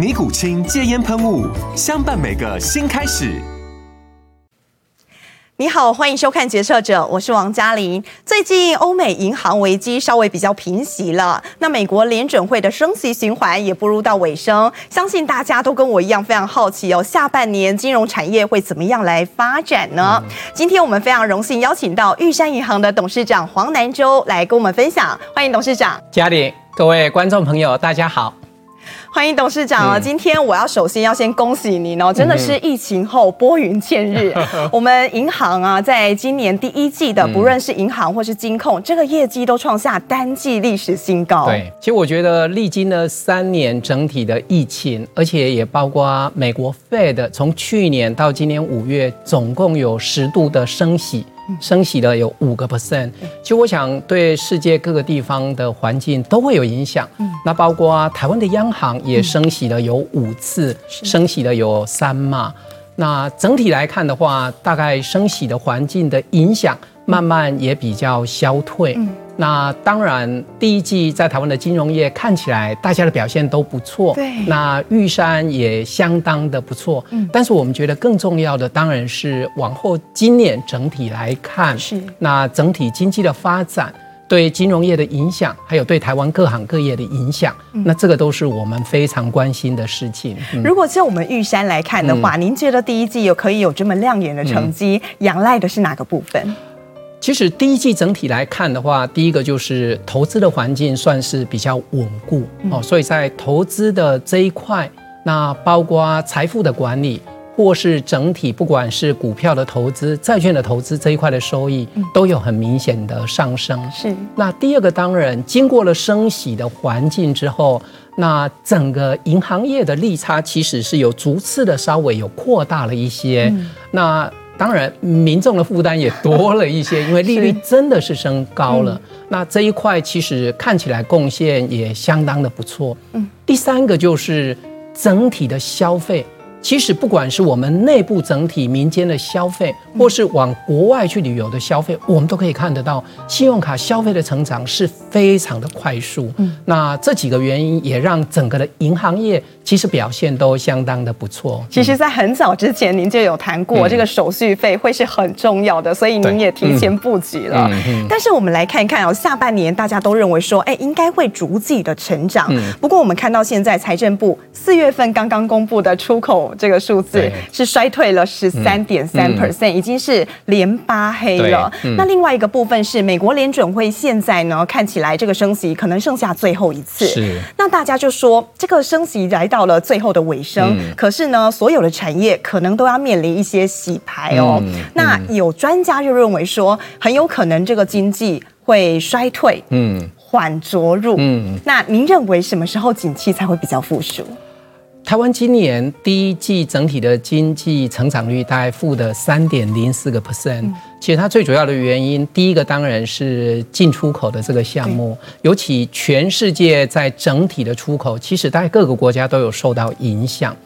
尼古清戒烟喷雾，相伴每个新开始。你好，欢迎收看《决策者》，我是王嘉玲。最近欧美银行危机稍微比较平息了，那美国联准会的升息循环也步入到尾声。相信大家都跟我一样非常好奇哦，下半年金融产业会怎么样来发展呢？嗯、今天我们非常荣幸邀请到玉山银行的董事长黄南洲来跟我们分享，欢迎董事长。嘉玲，各位观众朋友，大家好。欢迎董事长啊！今天我要首先要先恭喜您哦，真的是疫情后拨云见日。我们银行啊，在今年第一季的，不论是银行或是金控，这个业绩都创下单季历史新高。对，其实我觉得历经了三年整体的疫情，而且也包括美国 Fed 从去年到今年五月，总共有十度的升息。升息了有五个 percent，其实我想对世界各个地方的环境都会有影响。那包括台湾的央行也升息了有五次，升息了有三嘛。那整体来看的话，大概升息的环境的影响慢慢也比较消退。那当然，第一季在台湾的金融业看起来大家的表现都不错，对。那玉山也相当的不错，嗯。但是我们觉得更重要的当然是往后今年整体来看，是。那整体经济的发展对金融业的影响，还有对台湾各行各业的影响，那这个都是我们非常关心的事情。如果就我们玉山来看的话，您觉得第一季有可以有这么亮眼的成绩，仰赖的是哪个部分？其实第一季整体来看的话，第一个就是投资的环境算是比较稳固哦，所以在投资的这一块，那包括财富的管理，或是整体不管是股票的投资、债券的投资这一块的收益，都有很明显的上升。是。那第二个当然，经过了升息的环境之后，那整个银行业的利差其实是有逐次的稍微有扩大了一些。那当然，民众的负担也多了一些，因为利率真的是升高了。那这一块其实看起来贡献也相当的不错。嗯，第三个就是整体的消费。其实不管是我们内部整体民间的消费，或是往国外去旅游的消费，我们都可以看得到，信用卡消费的成长是非常的快速。嗯，那这几个原因也让整个的银行业其实表现都相当的不错。其实，在很早之前，您就有谈过这个手续费会是很重要的，所以您也提前布局了。但是我们来看一看哦，下半年大家都认为说，哎，应该会逐季的成长。不过我们看到现在财政部四月份刚刚公布的出口。这个数字是衰退了十三点三 percent，已经是连八黑了。那另外一个部分是美国联准会现在呢，看起来这个升息可能剩下最后一次。是。那大家就说这个升息来到了最后的尾声，可是呢，所有的产业可能都要面临一些洗牌哦。那有专家就认为说，很有可能这个经济会衰退，嗯，缓着陆。嗯。那您认为什么时候景气才会比较复苏？台湾今年第一季整体的经济成长率大概负的三点零四个 percent，其实它最主要的原因，第一个当然是进出口的这个项目，尤其全世界在整体的出口，其实大概各个国家都有受到影响。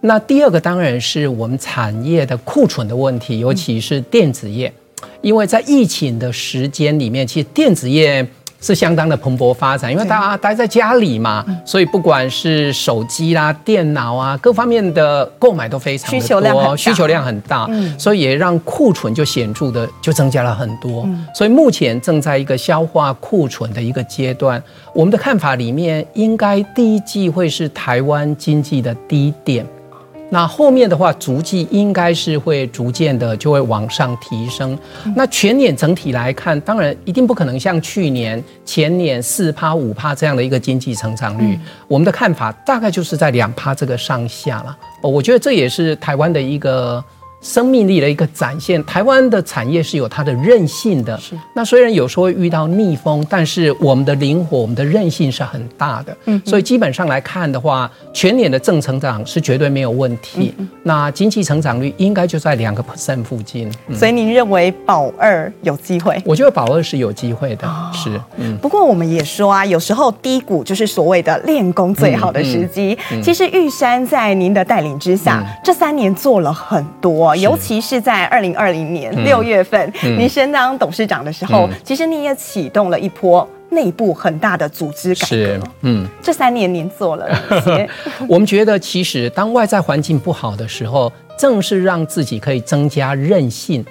那第二个当然是我们产业的库存的问题，尤其是电子业，因为在疫情的时间里面，其实电子业。是相当的蓬勃发展，因为大家待在家里嘛，所以不管是手机啦、电脑啊，各方面的购买都非常的多，需求量需求量很大，所以也让库存就显著的就增加了很多。所以目前正在一个消化库存的一个阶段。我们的看法里面，应该第一季会是台湾经济的低点。那后面的话，足迹应该是会逐渐的就会往上提升。那全年整体来看，当然一定不可能像去年、前年四趴、五趴这样的一个经济成长率。我们的看法大概就是在两趴这个上下了。我觉得这也是台湾的一个。生命力的一个展现，台湾的产业是有它的韧性的。是，那虽然有时候会遇到逆风，但是我们的灵活、我们的韧性是很大的。嗯，所以基本上来看的话，全年的正成长是绝对没有问题。嗯，那经济成长率应该就在两个 percent 附近。嗯，所以您认为保二有机会？我觉得保二是有机会的。哦，是。嗯，不过我们也说啊，有时候低谷就是所谓的练功最好的时机。嗯嗯，其实玉山在您的带领之下，嗯，这三年做了很多。尤其是在二零二零年六月份，您升当董事长的时候，其实你也启动了一波内部很大的组织改革。嗯，这三年您做了哪些？我们觉得，其实当外在环境不好的时候，正是让自己可以增加韧性，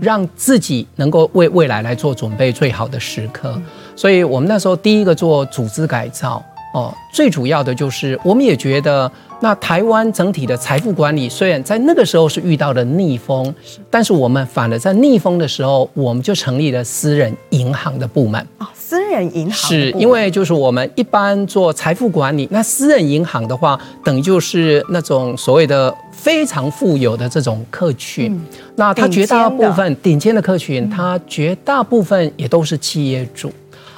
让自己能够为未来来做准备最好的时刻。所以我们那时候第一个做组织改造。哦，最主要的就是，我们也觉得，那台湾整体的财富管理虽然在那个时候是遇到了逆风，但是我们反而在逆风的时候，我们就成立了私人银行的部门。哦，私人银行是因为就是我们一般做财富管理，那私人银行的话，等于就是那种所谓的非常富有的这种客群，嗯、那它绝大部分顶尖的客群，它绝大部分也都是企业主，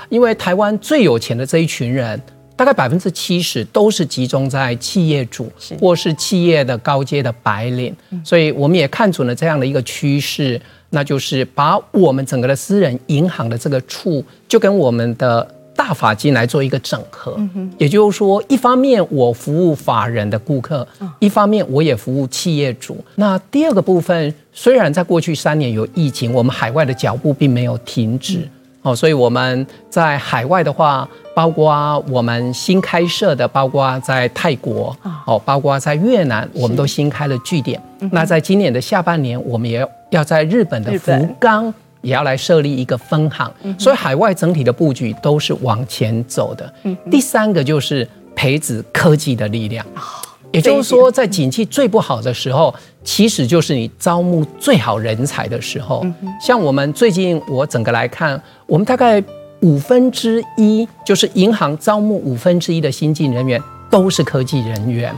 因为台湾最有钱的这一群人。大概百分之七十都是集中在企业主或是企业的高阶的白领，所以我们也看准了这样的一个趋势，那就是把我们整个的私人银行的这个处就跟我们的大法金来做一个整合。也就是说，一方面我服务法人的顾客，一方面我也服务企业主。那第二个部分，虽然在过去三年有疫情，我们海外的脚步并没有停止。哦，所以我们在海外的话，包括我们新开设的，包括在泰国，哦，包括在越南，我们都新开了据点。那在今年的下半年，我们也要在日本的福冈也要来设立一个分行。所以海外整体的布局都是往前走的。第三个就是培植科技的力量。也就是说，在景气最不好的时候，其实就是你招募最好人才的时候。像我们最近，我整个来看，我们大概五分之一，就是银行招募五分之一的新进人员都是科技人员。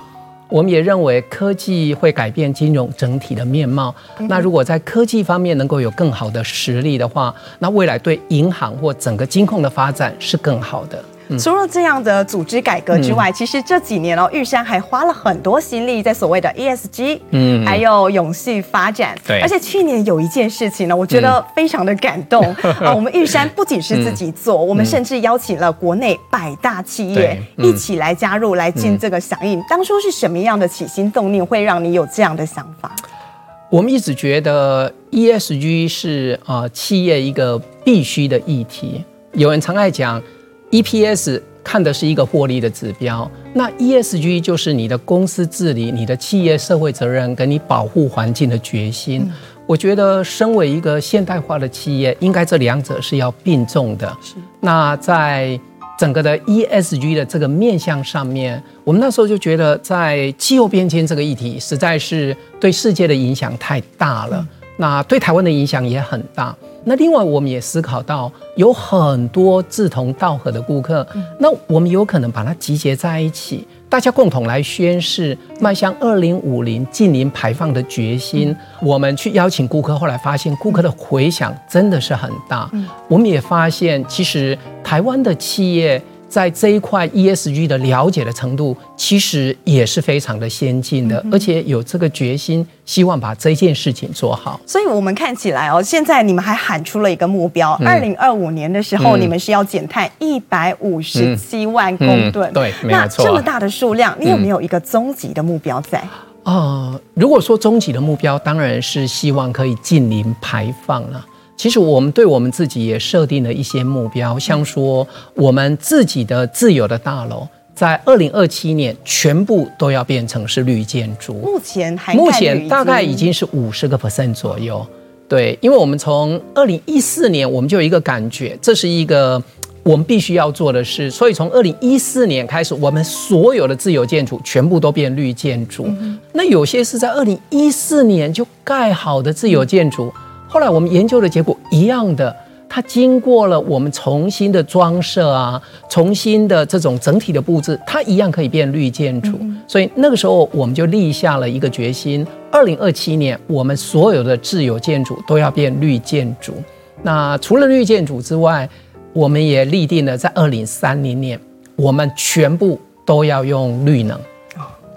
我们也认为科技会改变金融整体的面貌。那如果在科技方面能够有更好的实力的话，那未来对银行或整个金控的发展是更好的。除了这样的组织改革之外，嗯、其实这几年哦，玉山还花了很多心力在所谓的 ESG，嗯，还有永续发展。对，而且去年有一件事情呢，我觉得非常的感动啊。我们玉山不仅是自己做，嗯、我们甚至邀请了国内百大企业一起来加入，来进这个响应。当初是什么样的起心动念，会让你有这样的想法？我们一直觉得 ESG 是啊、呃，企业一个必须的议题。有人常爱讲。EPS 看的是一个获利的指标，那 ESG 就是你的公司治理、你的企业社会责任跟你保护环境的决心。嗯、我觉得，身为一个现代化的企业，应该这两者是要并重的。是。那在整个的 ESG 的这个面向上面，我们那时候就觉得，在气候变迁这个议题，实在是对世界的影响太大了。嗯、那对台湾的影响也很大。那另外，我们也思考到有很多志同道合的顾客，那我们有可能把它集结在一起，大家共同来宣誓迈向二零五零近零排放的决心。我们去邀请顾客，后来发现顾客的回响真的是很大。我们也发现，其实台湾的企业。在这一块 ESG 的了解的程度，其实也是非常的先进的，而且有这个决心，希望把这件事情做好。所以，我们看起来哦，现在你们还喊出了一个目标：二零二五年的时候，你们是要减碳一百五十七万公吨。对，没错。那这么大的数量，你有没有一个终极的目标在？呃，如果说终极的目标，当然是希望可以近零排放了。其实我们对我们自己也设定了一些目标，像说我们自己的自有的大楼，在二零二七年全部都要变成是绿建筑。目前还目前大概已经是五十个 percent 左右。对，因为我们从二零一四年我们就有一个感觉，这是一个我们必须要做的事，所以从二零一四年开始，我们所有的自有建筑全部都变绿建筑。那有些是在二零一四年就盖好的自有建筑，后来我们研究的结果一样的。它经过了我们重新的装设啊，重新的这种整体的布置，它一样可以变绿建筑。所以那个时候我们就立下了一个决心：二零二七年我们所有的自有建筑都要变绿建筑。那除了绿建筑之外，我们也立定了在二零三零年我们全部都要用绿能。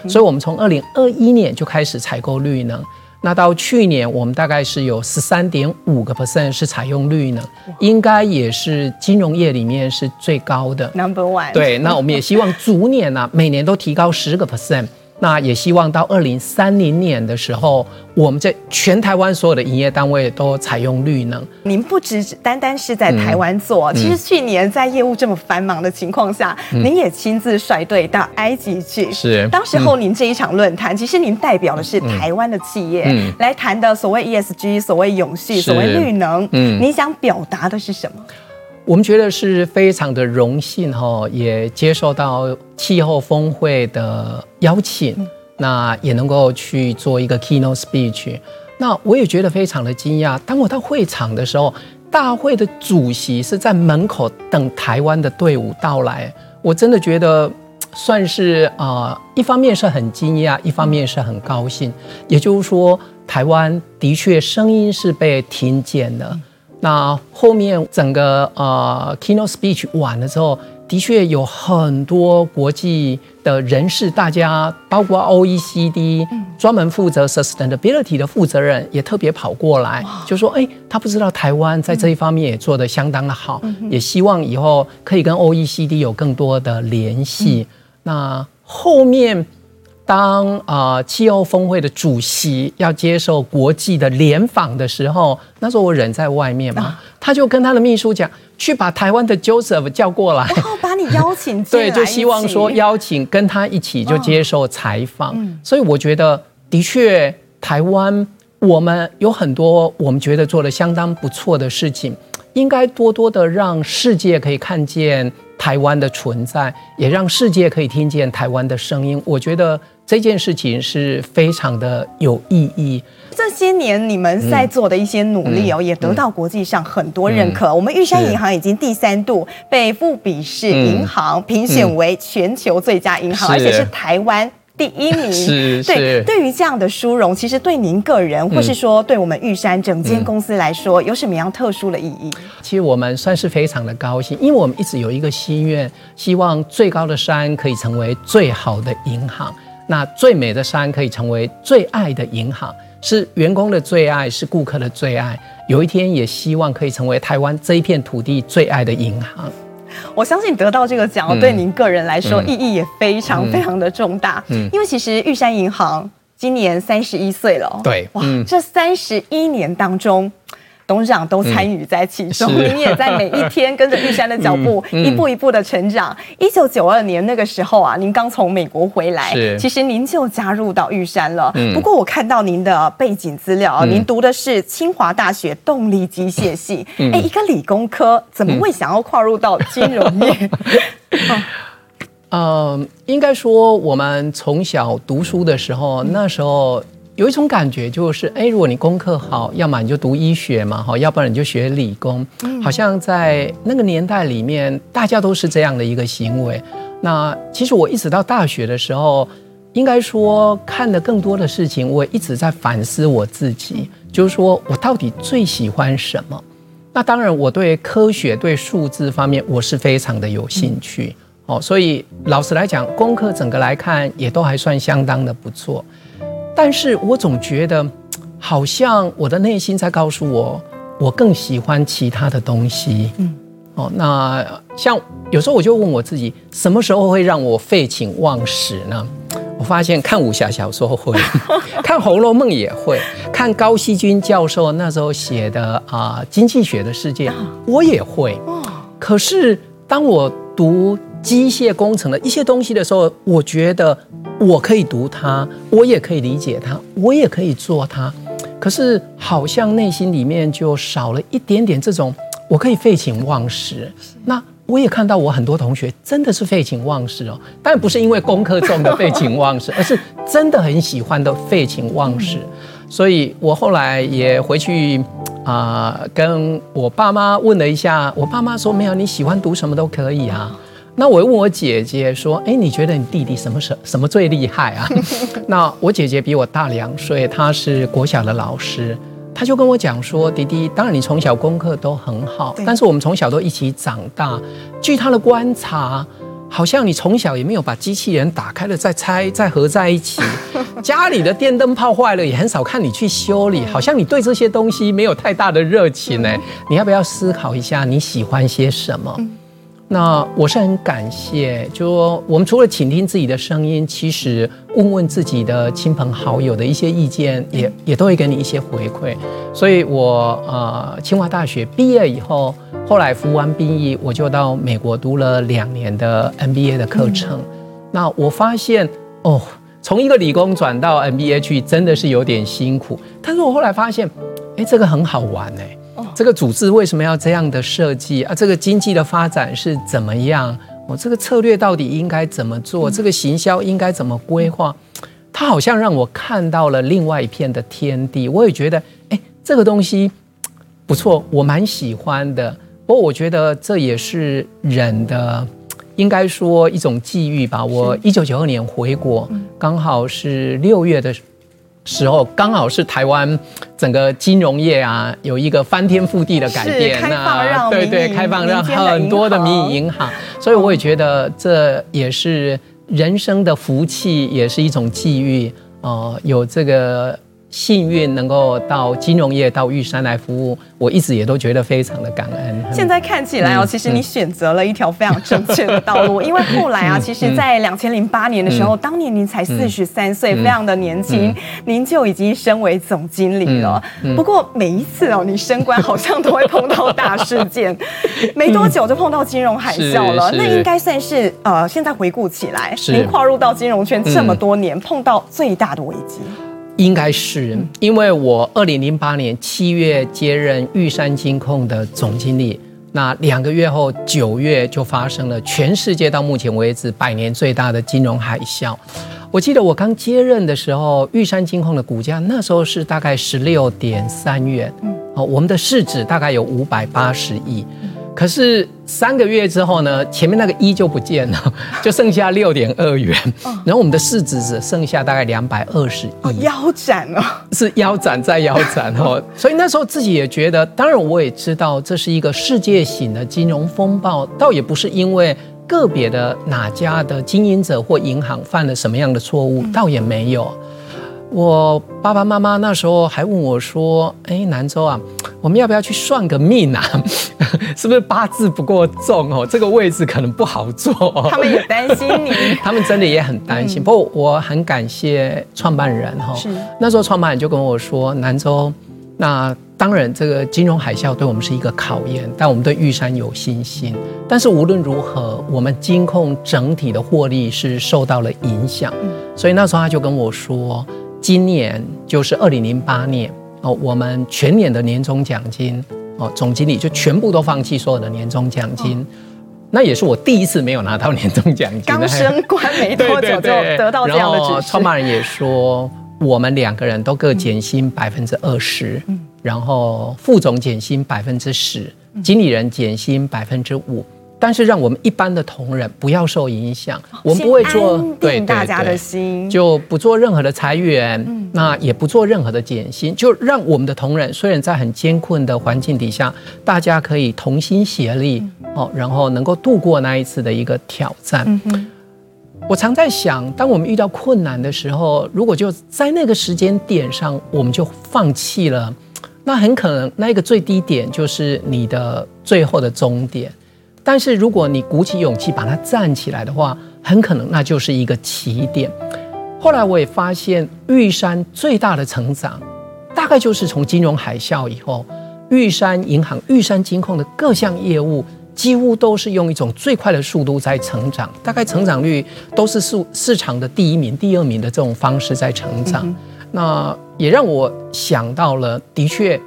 所以我们从二零二一年就开始采购绿能。那到去年，我们大概是有十三点五个 percent 是采用率呢，应该也是金融业里面是最高的 number one。对，那我们也希望逐年呢、啊，每年都提高十个 percent。那也希望到二零三零年的时候，我们在全台湾所有的营业单位都采用绿能。您不只单单是在台湾做，嗯、其实去年在业务这么繁忙的情况下，嗯、您也亲自率队到埃及去。是，当时候您这一场论坛，嗯、其实您代表的是台湾的企业、嗯、来谈的所谓 ESG，所谓永续，所谓绿能。嗯，您想表达的是什么？我们觉得是非常的荣幸哈，也接受到气候峰会的邀请，那也能够去做一个 keynote speech。那我也觉得非常的惊讶。当我到会场的时候，大会的主席是在门口等台湾的队伍到来，我真的觉得算是啊，一方面是很惊讶，一方面是很高兴。也就是说，台湾的确声音是被听见的。那后面整个呃 keynote speech 完了之后，的确有很多国际的人士，大家包括 OECD 专门负责 sustainability 的负责人也特别跑过来，就说：哎，他不知道台湾在这一方面也做得相当的好，也希望以后可以跟 OECD 有更多的联系。那后面。当啊、呃，气候峰会的主席要接受国际的联访的时候，那时候我人在外面嘛，他就跟他的秘书讲，去把台湾的 Joseph 叫过来，然后把你邀请进来，对，就希望说邀请跟他一起就接受采访。哦嗯、所以我觉得，的确，台湾我们有很多我们觉得做的相当不错的事情，应该多多的让世界可以看见台湾的存在，也让世界可以听见台湾的声音。我觉得。这件事情是非常的有意义。这些年你们在做的一些努力哦，也得到国际上很多认可。嗯、我们玉山银行已经第三度被富比士银行评选为全球最佳银行，嗯、而且是台湾第一名。是，对。是对于这样的殊荣，其实对您个人，或是说对我们玉山整间公司来说，有什么样特殊的意义？其实我们算是非常的高兴，因为我们一直有一个心愿，希望最高的山可以成为最好的银行。那最美的山可以成为最爱的银行，是员工的最爱，是顾客的最爱。有一天也希望可以成为台湾这一片土地最爱的银行。我相信得到这个奖，嗯、对您个人来说、嗯、意义也非常非常的重大。嗯，因为其实玉山银行今年三十一岁了。对，哇，嗯、这三十一年当中。董事长都参与在其中，您、嗯、也在每一天跟着玉山的脚步，一步一步的成长。一九九二年那个时候啊，您刚从美国回来，其实您就加入到玉山了。嗯、不过我看到您的背景资料，嗯、您读的是清华大学动力机械系。哎、嗯，一个理工科怎么会想要跨入到金融业？嗯，应该说我们从小读书的时候，那时候。有一种感觉就是，哎，如果你功课好，要么你就读医学嘛，哈，要不然你就学理工。好像在那个年代里面，大家都是这样的一个行为。那其实我一直到大学的时候，应该说看的更多的事情，我一直在反思我自己，就是说我到底最喜欢什么？那当然，我对科学、对数字方面，我是非常的有兴趣。哦，所以老实来讲，功课整个来看，也都还算相当的不错。但是我总觉得，好像我的内心在告诉我，我更喜欢其他的东西。嗯，哦，那像有时候我就问我自己，什么时候会让我废寝忘食呢？我发现看武侠小说会，看《红楼梦》也会，看高希均教授那时候写的啊《经济学的世界》，我也会。可是当我读机械工程的一些东西的时候，我觉得。我可以读它，我也可以理解它，我也可以做它，可是好像内心里面就少了一点点这种，我可以废寝忘食。那我也看到我很多同学真的是废寝忘食哦，但不是因为功课重的废寝忘食，而是真的很喜欢的废寝忘食。所以我后来也回去啊、呃，跟我爸妈问了一下，我爸妈说没有，你喜欢读什么都可以啊。那我问我姐姐说，哎，你觉得你弟弟什么什什么最厉害啊？那我姐姐比我大两岁，她是国小的老师。她就跟我讲说：“弟弟，当然你从小功课都很好，但是我们从小都一起长大。据她的观察，好像你从小也没有把机器人打开了再拆再合在一起，家里的电灯泡坏了也很少看你去修理，好像你对这些东西没有太大的热情呢。你要不要思考一下你喜欢些什么？”那我是很感谢，就说我们除了倾听自己的声音，其实问问自己的亲朋好友的一些意见，也也都会给你一些回馈。所以我呃，清华大学毕业以后，后来服完兵役，我就到美国读了两年的 MBA 的课程。那我发现哦，从一个理工转到 MBA 去，真的是有点辛苦。但是我后来发现，哎，这个很好玩哎。这个组织为什么要这样的设计啊？这个经济的发展是怎么样？我这个策略到底应该怎么做？这个行销应该怎么规划？它好像让我看到了另外一片的天地。我也觉得，哎，这个东西不错，我蛮喜欢的。不过我觉得这也是人的，应该说一种际遇吧。我一九九二年回国，刚好是六月的。时候刚好是台湾整个金融业啊，有一个翻天覆地的改变，那对对，开放让很多的民营银行，所以我也觉得这也是人生的福气，也是一种际遇哦，有这个。幸运能够到金融业到玉山来服务，我一直也都觉得非常的感恩。现在看起来哦，其实你选择了一条非常正确的道路，因为后来啊，其实，在两千零八年的时候，当年您才四十三岁，非常的年轻，您就已经升为总经理了。不过每一次哦，你升官好像都会碰到大事件，没多久就碰到金融海啸了。那应该算是呃，现在回顾起来，您跨入到金融圈这么多年，碰到最大的危机。应该是因为我二零零八年七月接任玉山金控的总经理，那两个月后九月就发生了全世界到目前为止百年最大的金融海啸。我记得我刚接任的时候，玉山金控的股价那时候是大概十六点三元，哦，我们的市值大概有五百八十亿。可是三个月之后呢，前面那个一就不见了，就剩下六点二元，然后我们的市值只剩下大概两百二十亿，腰斩了，是腰斩再腰斩哦。所以那时候自己也觉得，当然我也知道这是一个世界性的金融风暴，倒也不是因为个别的哪家的经营者或银行犯了什么样的错误，倒也没有。我爸爸妈妈那时候还问我说：“哎，南州啊，我们要不要去算个命啊？是不是八字不够重哦？这个位置可能不好做。”他们也担心你，他们真的也很担心。嗯、不过我很感谢创办人哈，是那时候创办人就跟我说：“南州，那当然这个金融海啸对我们是一个考验，但我们对玉山有信心。但是无论如何，我们金控整体的获利是受到了影响。嗯、所以那时候他就跟我说。”今年就是二零零八年哦，我们全年的年终奖金哦，总经理就全部都放弃所有的年终奖金，哦、那也是我第一次没有拿到年终奖金。刚升官没多久就得到这样的指示。创办人也说，我们两个人都各减薪百分之二十，然后副总减薪百分之十，经理人减薪百分之五。但是让我们一般的同仁不要受影响，我们不会做对大家的心，就不做任何的裁员，那也不做任何的减薪，就让我们的同仁虽然在很艰困的环境底下，大家可以同心协力哦，然后能够度过那一次的一个挑战。我常在想，当我们遇到困难的时候，如果就在那个时间点上，我们就放弃了，那很可能那个最低点就是你的最后的终点。但是如果你鼓起勇气把它站起来的话，很可能那就是一个起点。后来我也发现，玉山最大的成长，大概就是从金融海啸以后，玉山银行、玉山金控的各项业务，几乎都是用一种最快的速度在成长，大概成长率都是市市场的第一名、第二名的这种方式在成长。嗯、那也让我想到了，的确，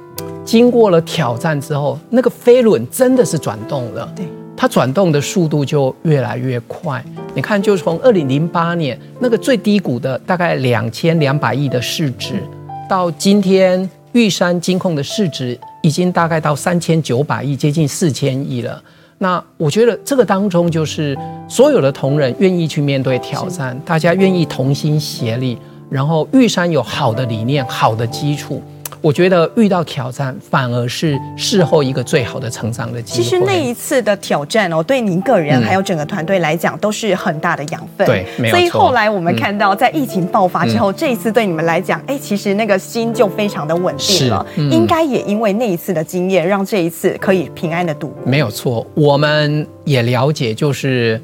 经过了挑战之后，那个飞轮真的是转动了。对。它转动的速度就越来越快。你看，就从二零零八年那个最低谷的大概两千两百亿的市值，到今天玉山金控的市值已经大概到三千九百亿，接近四千亿了。那我觉得这个当中就是所有的同仁愿意去面对挑战，大家愿意同心协力，然后玉山有好的理念、好的基础。我觉得遇到挑战反而是事后一个最好的成长的机会。其实那一次的挑战哦，对您个人还有整个团队来讲，都是很大的养分。对，没有错。所以后来我们看到，在疫情爆发之后，这一次对你们来讲，哎，其实那个心就非常的稳定了。应该也因为那一次的经验，让这一次可以平安的度过。没有错，我们也了解，就是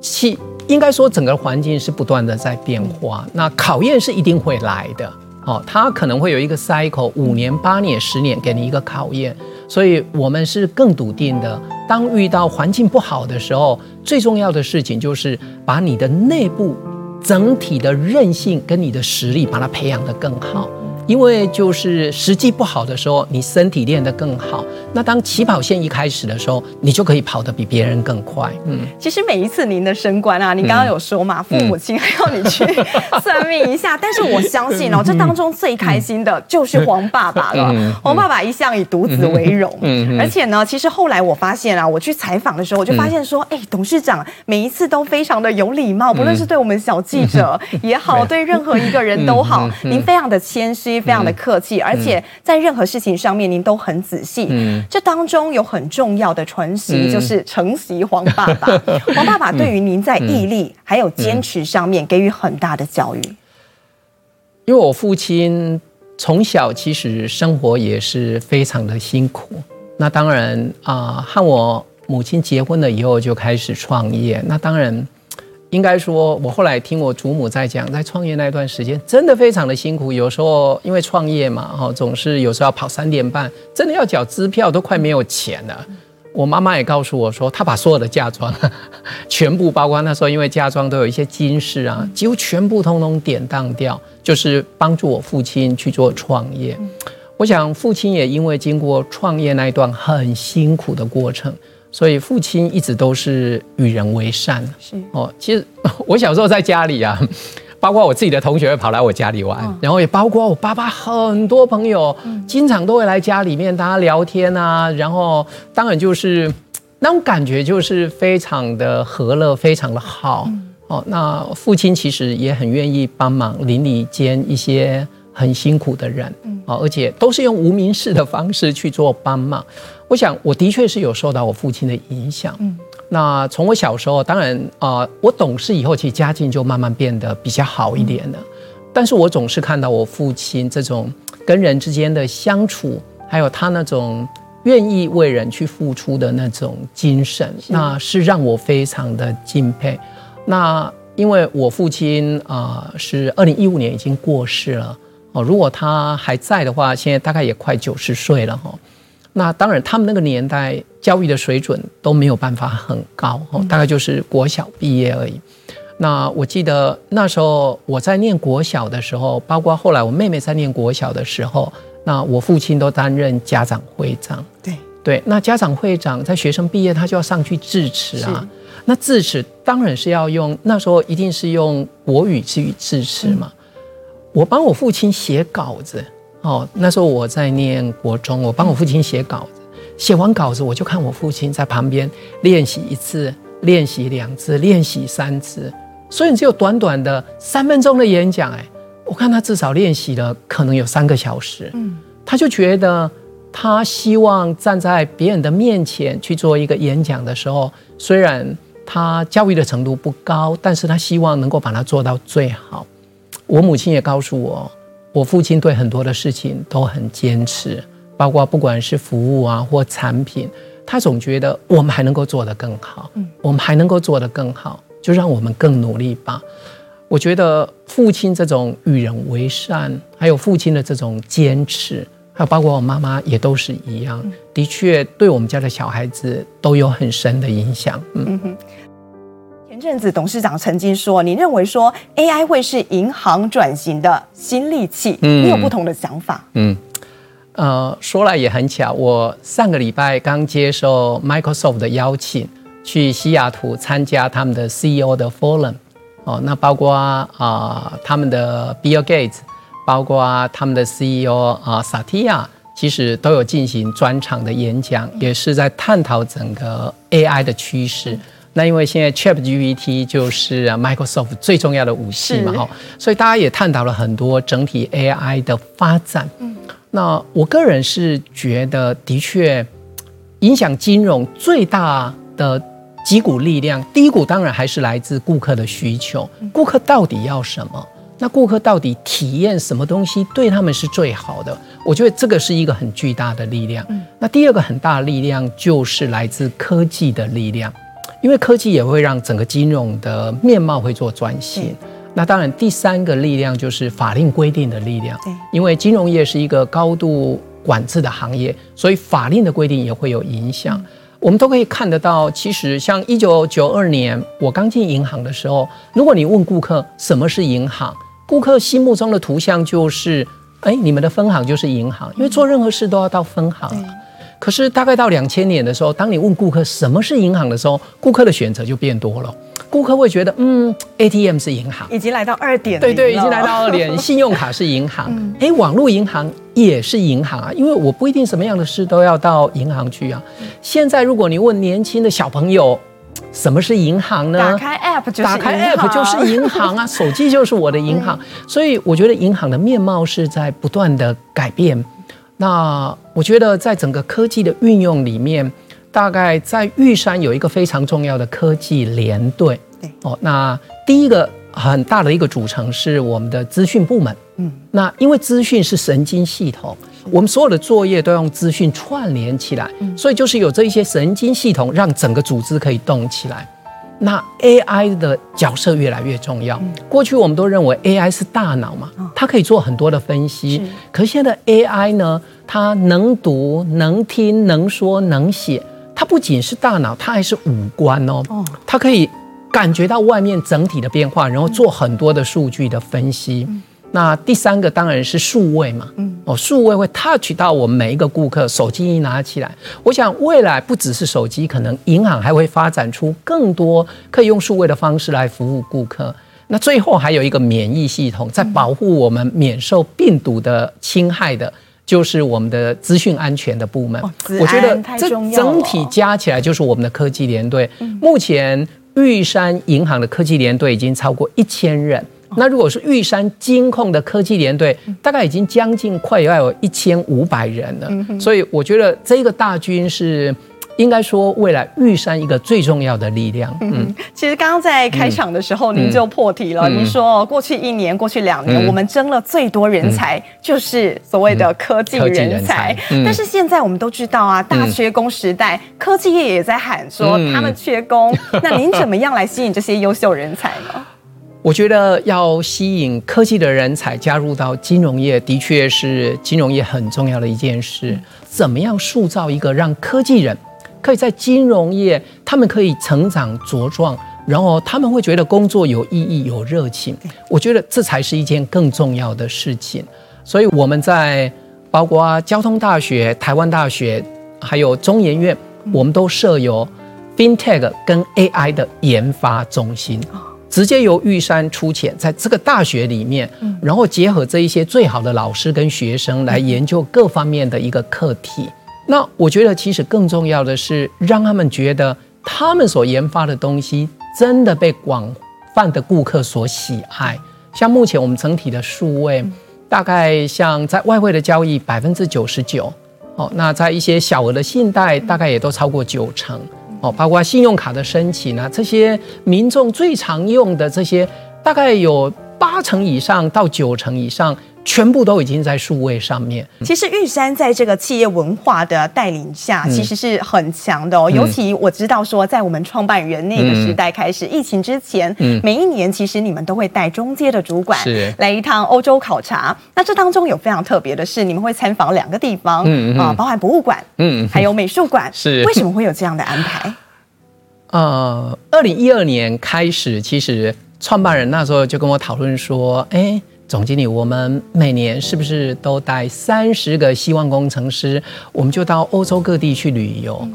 气应该说整个环境是不断的在变化，那考验是一定会来的。哦，它可能会有一个 cycle，五年、八年、十年，给你一个考验，所以我们是更笃定的。当遇到环境不好的时候，最重要的事情就是把你的内部整体的韧性跟你的实力，把它培养得更好。因为就是时机不好的时候，你身体练得更好。那当起跑线一开始的时候，你就可以跑得比别人更快。嗯，其实每一次您的升官啊，您刚刚有说嘛，父母亲还要你去算命一下。但是我相信哦，这当中最开心的就是黄爸爸了。黄爸爸一向以独子为荣。嗯，而且呢，其实后来我发现啊，我去采访的时候，我就发现说，哎，董事长每一次都非常的有礼貌，不论是对我们小记者也好，对任何一个人都好，您非常的谦虚。非常的客气，而且在任何事情上面您都很仔细。嗯，这当中有很重要的传习，就是承袭黄爸爸。黄爸爸对于您在毅力还有坚持上面给予很大的教育。因为我父亲从小其实生活也是非常的辛苦。那当然啊，和我母亲结婚了以后就开始创业。那当然。应该说，我后来听我祖母在讲，在创业那段时间，真的非常的辛苦。有时候因为创业嘛，哈，总是有时候要跑三点半，真的要缴支票都快没有钱了。我妈妈也告诉我说，她把所有的嫁妆，全部包括那时候因为嫁妆都有一些金饰啊，几乎全部通通典当掉，就是帮助我父亲去做创业。我想父亲也因为经过创业那一段很辛苦的过程。所以父亲一直都是与人为善。是哦，其实 我小时候在家里啊，包括我自己的同学会跑来我家里玩，然后也包括我爸爸很多朋友，经常都会来家里面大家聊天啊。然后当然就是 那种感觉就是非常的和乐，非常的好。哦，那父亲其实也很愿意帮忙邻里间一些很辛苦的人。哦，而且都是用无名氏的方式去做帮忙。我想，我的确是有受到我父亲的影响。嗯，那从我小时候，当然啊、呃，我懂事以后，其实家境就慢慢变得比较好一点了。但是我总是看到我父亲这种跟人之间的相处，还有他那种愿意为人去付出的那种精神，那是让我非常的敬佩。那因为我父亲啊、呃，是二零一五年已经过世了哦。如果他还在的话，现在大概也快九十岁了哈。那当然，他们那个年代教育的水准都没有办法很高，大概就是国小毕业而已。那我记得那时候我在念国小的时候，包括后来我妹妹在念国小的时候，那我父亲都担任家长会长。对对，那家长会长在学生毕业，他就要上去致辞啊。那致辞当然是要用，那时候一定是用国语去致辞嘛。我帮我父亲写稿子。哦，那时候我在念国中，我帮我父亲写稿子，写完稿子我就看我父亲在旁边练习一次，练习两次，练习三次，所以你只有短短的三分钟的演讲，哎，我看他至少练习了可能有三个小时，嗯，他就觉得他希望站在别人的面前去做一个演讲的时候，虽然他教育的程度不高，但是他希望能够把它做到最好。我母亲也告诉我。我父亲对很多的事情都很坚持，包括不管是服务啊或产品，他总觉得我们还能够做得更好，嗯，我们还能够做得更好，就让我们更努力吧。我觉得父亲这种与人为善，还有父亲的这种坚持，还有包括我妈妈也都是一样，的确对我们家的小孩子都有很深的影响，嗯。前阵子董事长曾经说：“你认为说 AI 会是银行转型的新利器？嗯你有不同的想法？”嗯，呃，说来也很巧，我上个礼拜刚接受 Microsoft 的邀请，去西雅图参加他们的 CEO 的 Forum，哦，那包括啊、呃、他们的 Bill Gates，包括他们的 CEO 啊 Satya，其实都有进行专场的演讲，也是在探讨整个 AI 的趋势。那因为现在 ChatGPT 就是 Microsoft 最重要的武器嘛，哈，所以大家也探讨了很多整体 AI 的发展。嗯，那我个人是觉得，的确影响金融最大的几股力量，第一股当然还是来自顾客的需求，顾客到底要什么？那顾客到底体验什么东西对他们是最好的？我觉得这个是一个很巨大的力量。那第二个很大的力量就是来自科技的力量。因为科技也会让整个金融的面貌会做转型。那当然，第三个力量就是法令规定的力量。对，因为金融业是一个高度管制的行业，所以法令的规定也会有影响。我们都可以看得到，其实像一九九二年我刚进银行的时候，如果你问顾客什么是银行，顾客心目中的图像就是，哎，你们的分行就是银行，因为做任何事都要到分行。可是大概到两千年的时候，当你问顾客什么是银行的时候，顾客的选择就变多了。顾客会觉得，嗯，ATM 是银行，已经来到二点，对对，已经来到二点。信用卡是银行，哎、嗯，网络银行也是银行啊，因为我不一定什么样的事都要到银行去啊。现在如果你问年轻的小朋友，什么是银行呢？打开 App 就是打开 App 就是银行啊，手机就是我的银行。所以我觉得银行的面貌是在不断的改变。那我觉得，在整个科技的运用里面，大概在玉山有一个非常重要的科技联队。对哦，那第一个很大的一个组成是我们的资讯部门。嗯，那因为资讯是神经系统，我们所有的作业都用资讯串联起来，所以就是有这一些神经系统，让整个组织可以动起来。那 AI 的角色越来越重要。过去我们都认为 AI 是大脑嘛，它可以做很多的分析。可是现在 AI 呢，它能读、能听、能说、能写。它不仅是大脑，它还是五官哦。它可以感觉到外面整体的变化，然后做很多的数据的分析。那第三个当然是数位嘛，嗯，哦，数位会 touch 到我们每一个顾客，手机一拿起来，我想未来不只是手机，可能银行还会发展出更多可以用数位的方式来服务顾客。那最后还有一个免疫系统，在保护我们免受病毒的侵害的，就是我们的资讯安全的部门。我觉得这整体加起来就是我们的科技联队。目前玉山银行的科技联队已经超过一千人。那如果是玉山金控的科技联队，大概已经将近快要有一千五百人了，所以我觉得这个大军是应该说未来玉山一个最重要的力量。嗯，其实刚刚在开场的时候您就破题了，您说过去一年、过去两年我们争了最多人才就是所谓的科技人才，但是现在我们都知道啊，大缺工时代，科技业也在喊说他们缺工，那您怎么样来吸引这些优秀人才呢？我觉得要吸引科技的人才加入到金融业，的确是金融业很重要的一件事。怎么样塑造一个让科技人可以在金融业，他们可以成长茁壮，然后他们会觉得工作有意义、有热情。我觉得这才是一件更重要的事情。所以我们在包括交通大学、台湾大学，还有中研院，我们都设有 FinTech 跟 AI 的研发中心。直接由玉山出钱，在这个大学里面，然后结合这一些最好的老师跟学生来研究各方面的一个课题。那我觉得，其实更重要的是让他们觉得他们所研发的东西真的被广泛的顾客所喜爱。像目前我们整体的数位，大概像在外汇的交易百分之九十九，哦，那在一些小额的信贷，大概也都超过九成。哦，包括信用卡的申请啊，这些民众最常用的这些，大概有八成以上到九成以上，全部都已经在数位上面。其实玉山在这个企业文化的带领下，其实是很强的哦。尤其我知道说，在我们创办人那个时代开始，疫情之前，每一年其实你们都会带中介的主管来一趟欧洲考察。那这当中有非常特别的是，你们会参访两个地方，啊，包含博物馆，嗯，还有美术馆。是为什么会有这样的安排？呃，二零一二年开始，其实创办人那时候就跟我讨论说：“哎，总经理，我们每年是不是都带三十个希望工程师，我们就到欧洲各地去旅游？”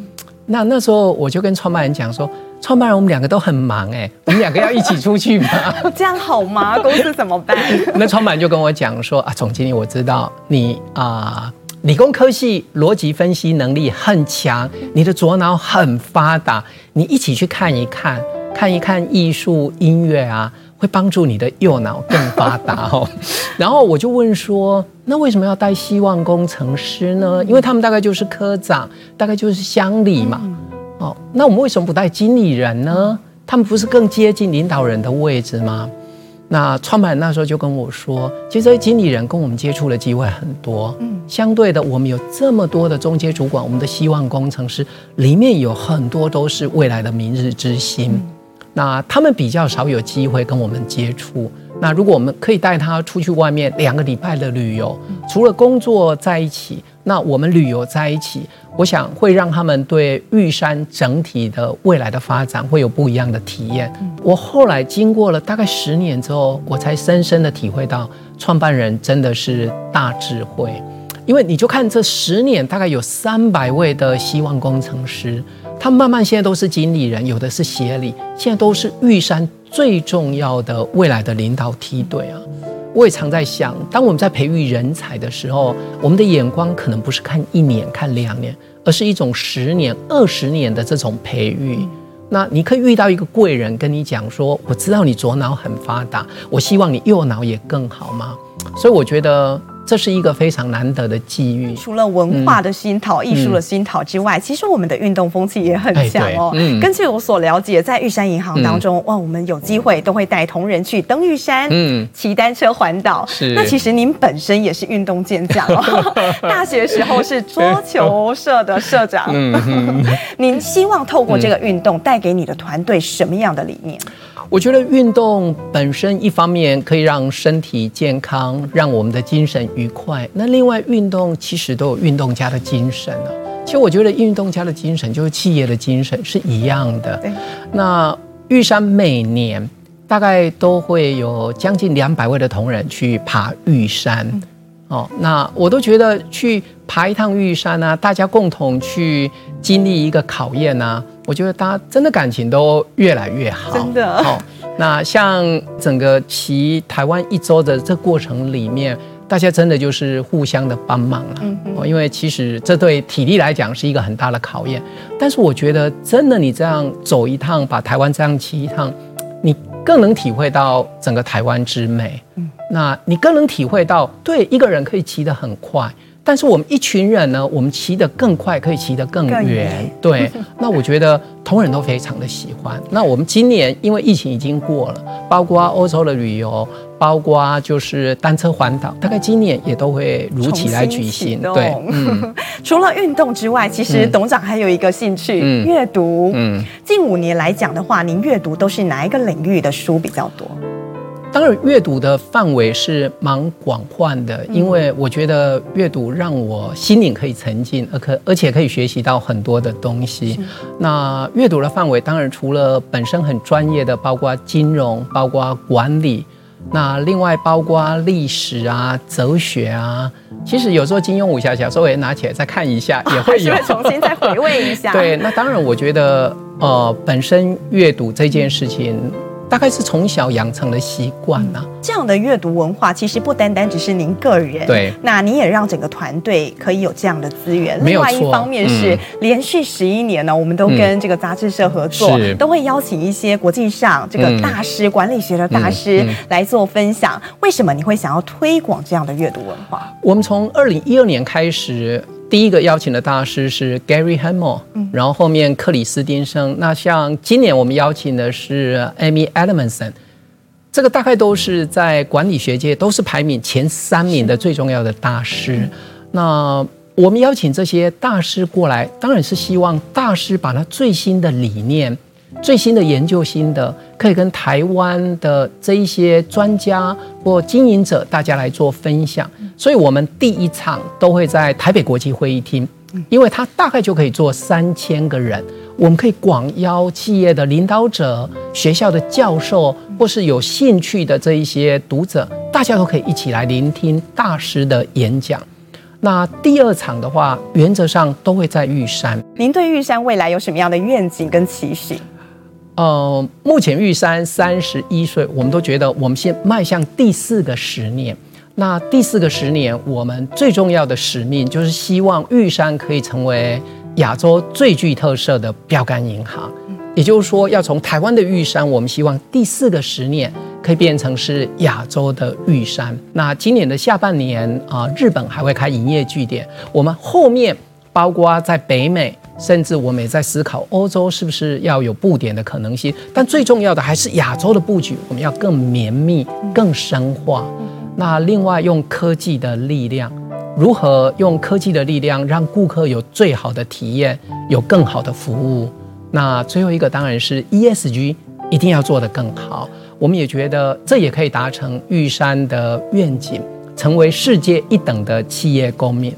那那时候我就跟创办人讲说，创办人我们两个都很忙哎，我们两个要一起出去吗？这样好吗？公司怎么办？那创办人就跟我讲说啊，总经理我知道你啊、呃，理工科系逻辑分析能力很强，你的左脑很发达，你一起去看一看，看一看艺术音乐啊。会帮助你的右脑更发达哦。然后我就问说，那为什么要带希望工程师呢？因为他们大概就是科长，大概就是乡里嘛。哦，那我们为什么不带经理人呢？他们不是更接近领导人的位置吗？那创办人那时候就跟我说，其实这些经理人跟我们接触的机会很多。嗯，相对的，我们有这么多的中阶主管，我们的希望工程师里面有很多都是未来的明日之星。那他们比较少有机会跟我们接触。那如果我们可以带他出去外面两个礼拜的旅游，除了工作在一起，那我们旅游在一起，我想会让他们对玉山整体的未来的发展会有不一样的体验。我后来经过了大概十年之后，我才深深的体会到，创办人真的是大智慧。因为你就看这十年，大概有三百位的希望工程师。他们慢慢现在都是经理人，有的是协理，现在都是玉山最重要的未来的领导梯队啊！我也常在想，当我们在培育人才的时候，我们的眼光可能不是看一年、看两年，而是一种十年、二十年的这种培育。那你可以遇到一个贵人跟你讲说：“我知道你左脑很发达，我希望你右脑也更好吗？”所以我觉得。这是一个非常难得的机遇。除了文化的熏陶、艺术的熏陶之外，其实我们的运动风气也很强哦。根据我所了解，在玉山银行当中，哇，我们有机会都会带同仁去登玉山，嗯，骑单车环岛。是。那其实您本身也是运动健将哦，大学时候是桌球社的社长。嗯。您希望透过这个运动带给你的团队什么样的理念？我觉得运动本身一方面可以让身体健康，让我们的精神愉快。那另外，运动其实都有运动家的精神啊。其实我觉得运动家的精神就是企业的精神是一样的。那玉山每年大概都会有将近两百位的同仁去爬玉山。哦，那我都觉得去爬一趟玉山啊，大家共同去经历一个考验啊。我觉得大家真的感情都越来越好，真的。好，那像整个骑台湾一周的这过程里面，大家真的就是互相的帮忙了。嗯嗯。因为其实这对体力来讲是一个很大的考验，但是我觉得真的你这样走一趟，把台湾这样骑一趟，你更能体会到整个台湾之美。嗯。那你更能体会到，对一个人可以骑得很快。但是我们一群人呢，我们骑得更快，可以骑得更远。对，那我觉得同仁都非常的喜欢。那我们今年因为疫情已经过了，包括欧洲的旅游，包括就是单车环岛，大概今年也都会如期来举行。对，嗯，除了运动之外，其实董长还有一个兴趣，嗯、阅读。嗯，近五年来讲的话，您阅读都是哪一个领域的书比较多？当然，阅读的范围是蛮广泛的，因为我觉得阅读让我心灵可以沉浸，而可而且可以学习到很多的东西。那阅读的范围当然除了本身很专业的，包括金融、包括管理，那另外包括历史啊、哲学啊。其实有时候金庸武侠小说也拿起来再看一下，也会有会重新再回味一下。对，那当然，我觉得呃，本身阅读这件事情。大概是从小养成的习惯呐。这样的阅读文化其实不单单只是您个人，对，那你也让整个团队可以有这样的资源。另外一方面是连续十一年呢，我们都跟这个杂志社合作，都会邀请一些国际上这个大师、管理学的大师来做分享。为什么你会想要推广这样的阅读文化？我们从二零一二年开始。第一个邀请的大师是 Gary Hamel，然后后面克里斯汀生。那像今年我们邀请的是 Amy Edmondson，这个大概都是在管理学界都是排名前三名的最重要的大师。那我们邀请这些大师过来，当然是希望大师把他最新的理念。最新的研究心得可以跟台湾的这一些专家或经营者大家来做分享，所以我们第一场都会在台北国际会议厅，因为它大概就可以坐三千个人，我们可以广邀企业的领导者、学校的教授或是有兴趣的这一些读者，大家都可以一起来聆听大师的演讲。那第二场的话，原则上都会在玉山。您对玉山未来有什么样的愿景跟期许？呃，目前玉山三十一岁，我们都觉得我们先迈向第四个十年。那第四个十年，我们最重要的使命就是希望玉山可以成为亚洲最具特色的标杆银行。也就是说，要从台湾的玉山，我们希望第四个十年可以变成是亚洲的玉山。那今年的下半年啊，日本还会开营业据点，我们后面包括在北美。甚至我们也在思考欧洲是不是要有布点的可能性，但最重要的还是亚洲的布局，我们要更绵密、更深化。那另外用科技的力量，如何用科技的力量让顾客有最好的体验，有更好的服务？那最后一个当然是 ESG，一定要做得更好。我们也觉得这也可以达成玉山的愿景，成为世界一等的企业公民。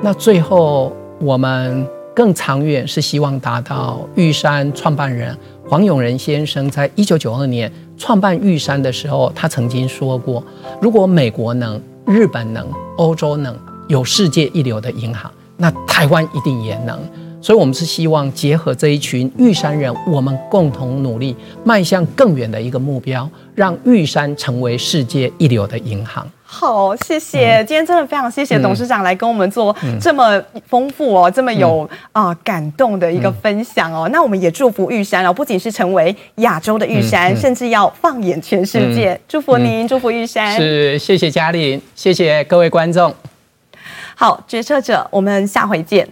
那最后我们。更长远是希望达到玉山创办人黄永仁先生在一九九二年创办玉山的时候，他曾经说过：如果美国能、日本能、欧洲能有世界一流的银行，那台湾一定也能。所以，我们是希望结合这一群玉山人，我们共同努力，迈向更远的一个目标，让玉山成为世界一流的银行。好，谢谢，嗯、今天真的非常谢谢董事长来跟我们做这么丰富哦，嗯、这么有啊、呃、感动的一个分享哦。嗯、那我们也祝福玉山哦，不仅是成为亚洲的玉山，甚至要放眼全世界。嗯、祝福您，嗯、祝福玉山。是，谢谢嘉玲，谢谢各位观众。好，决策者，我们下回见。